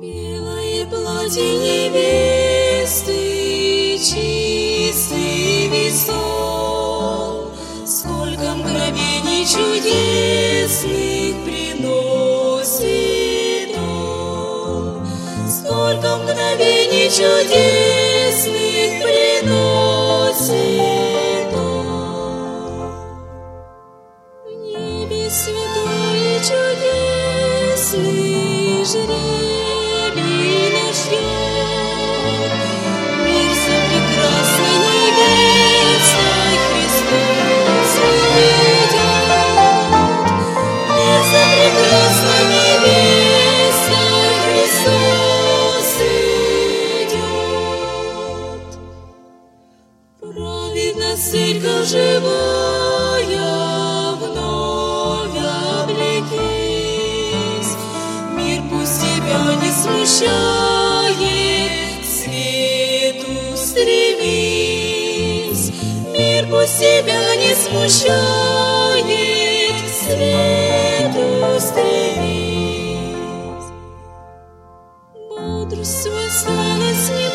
Белое платье невесты, чистый весом, Сколько мгновений чудесных приносит он, Сколько мгновений чудесных святой чудесный жребий наш. Мир за прекрасной невестой Христос ведет. Мир за прекрасной невестой Христос идет. Праведность церковь живая, к свету стремись. Мир пусть тебя не смущает, к свету стремись. Бодрствуй, осталось не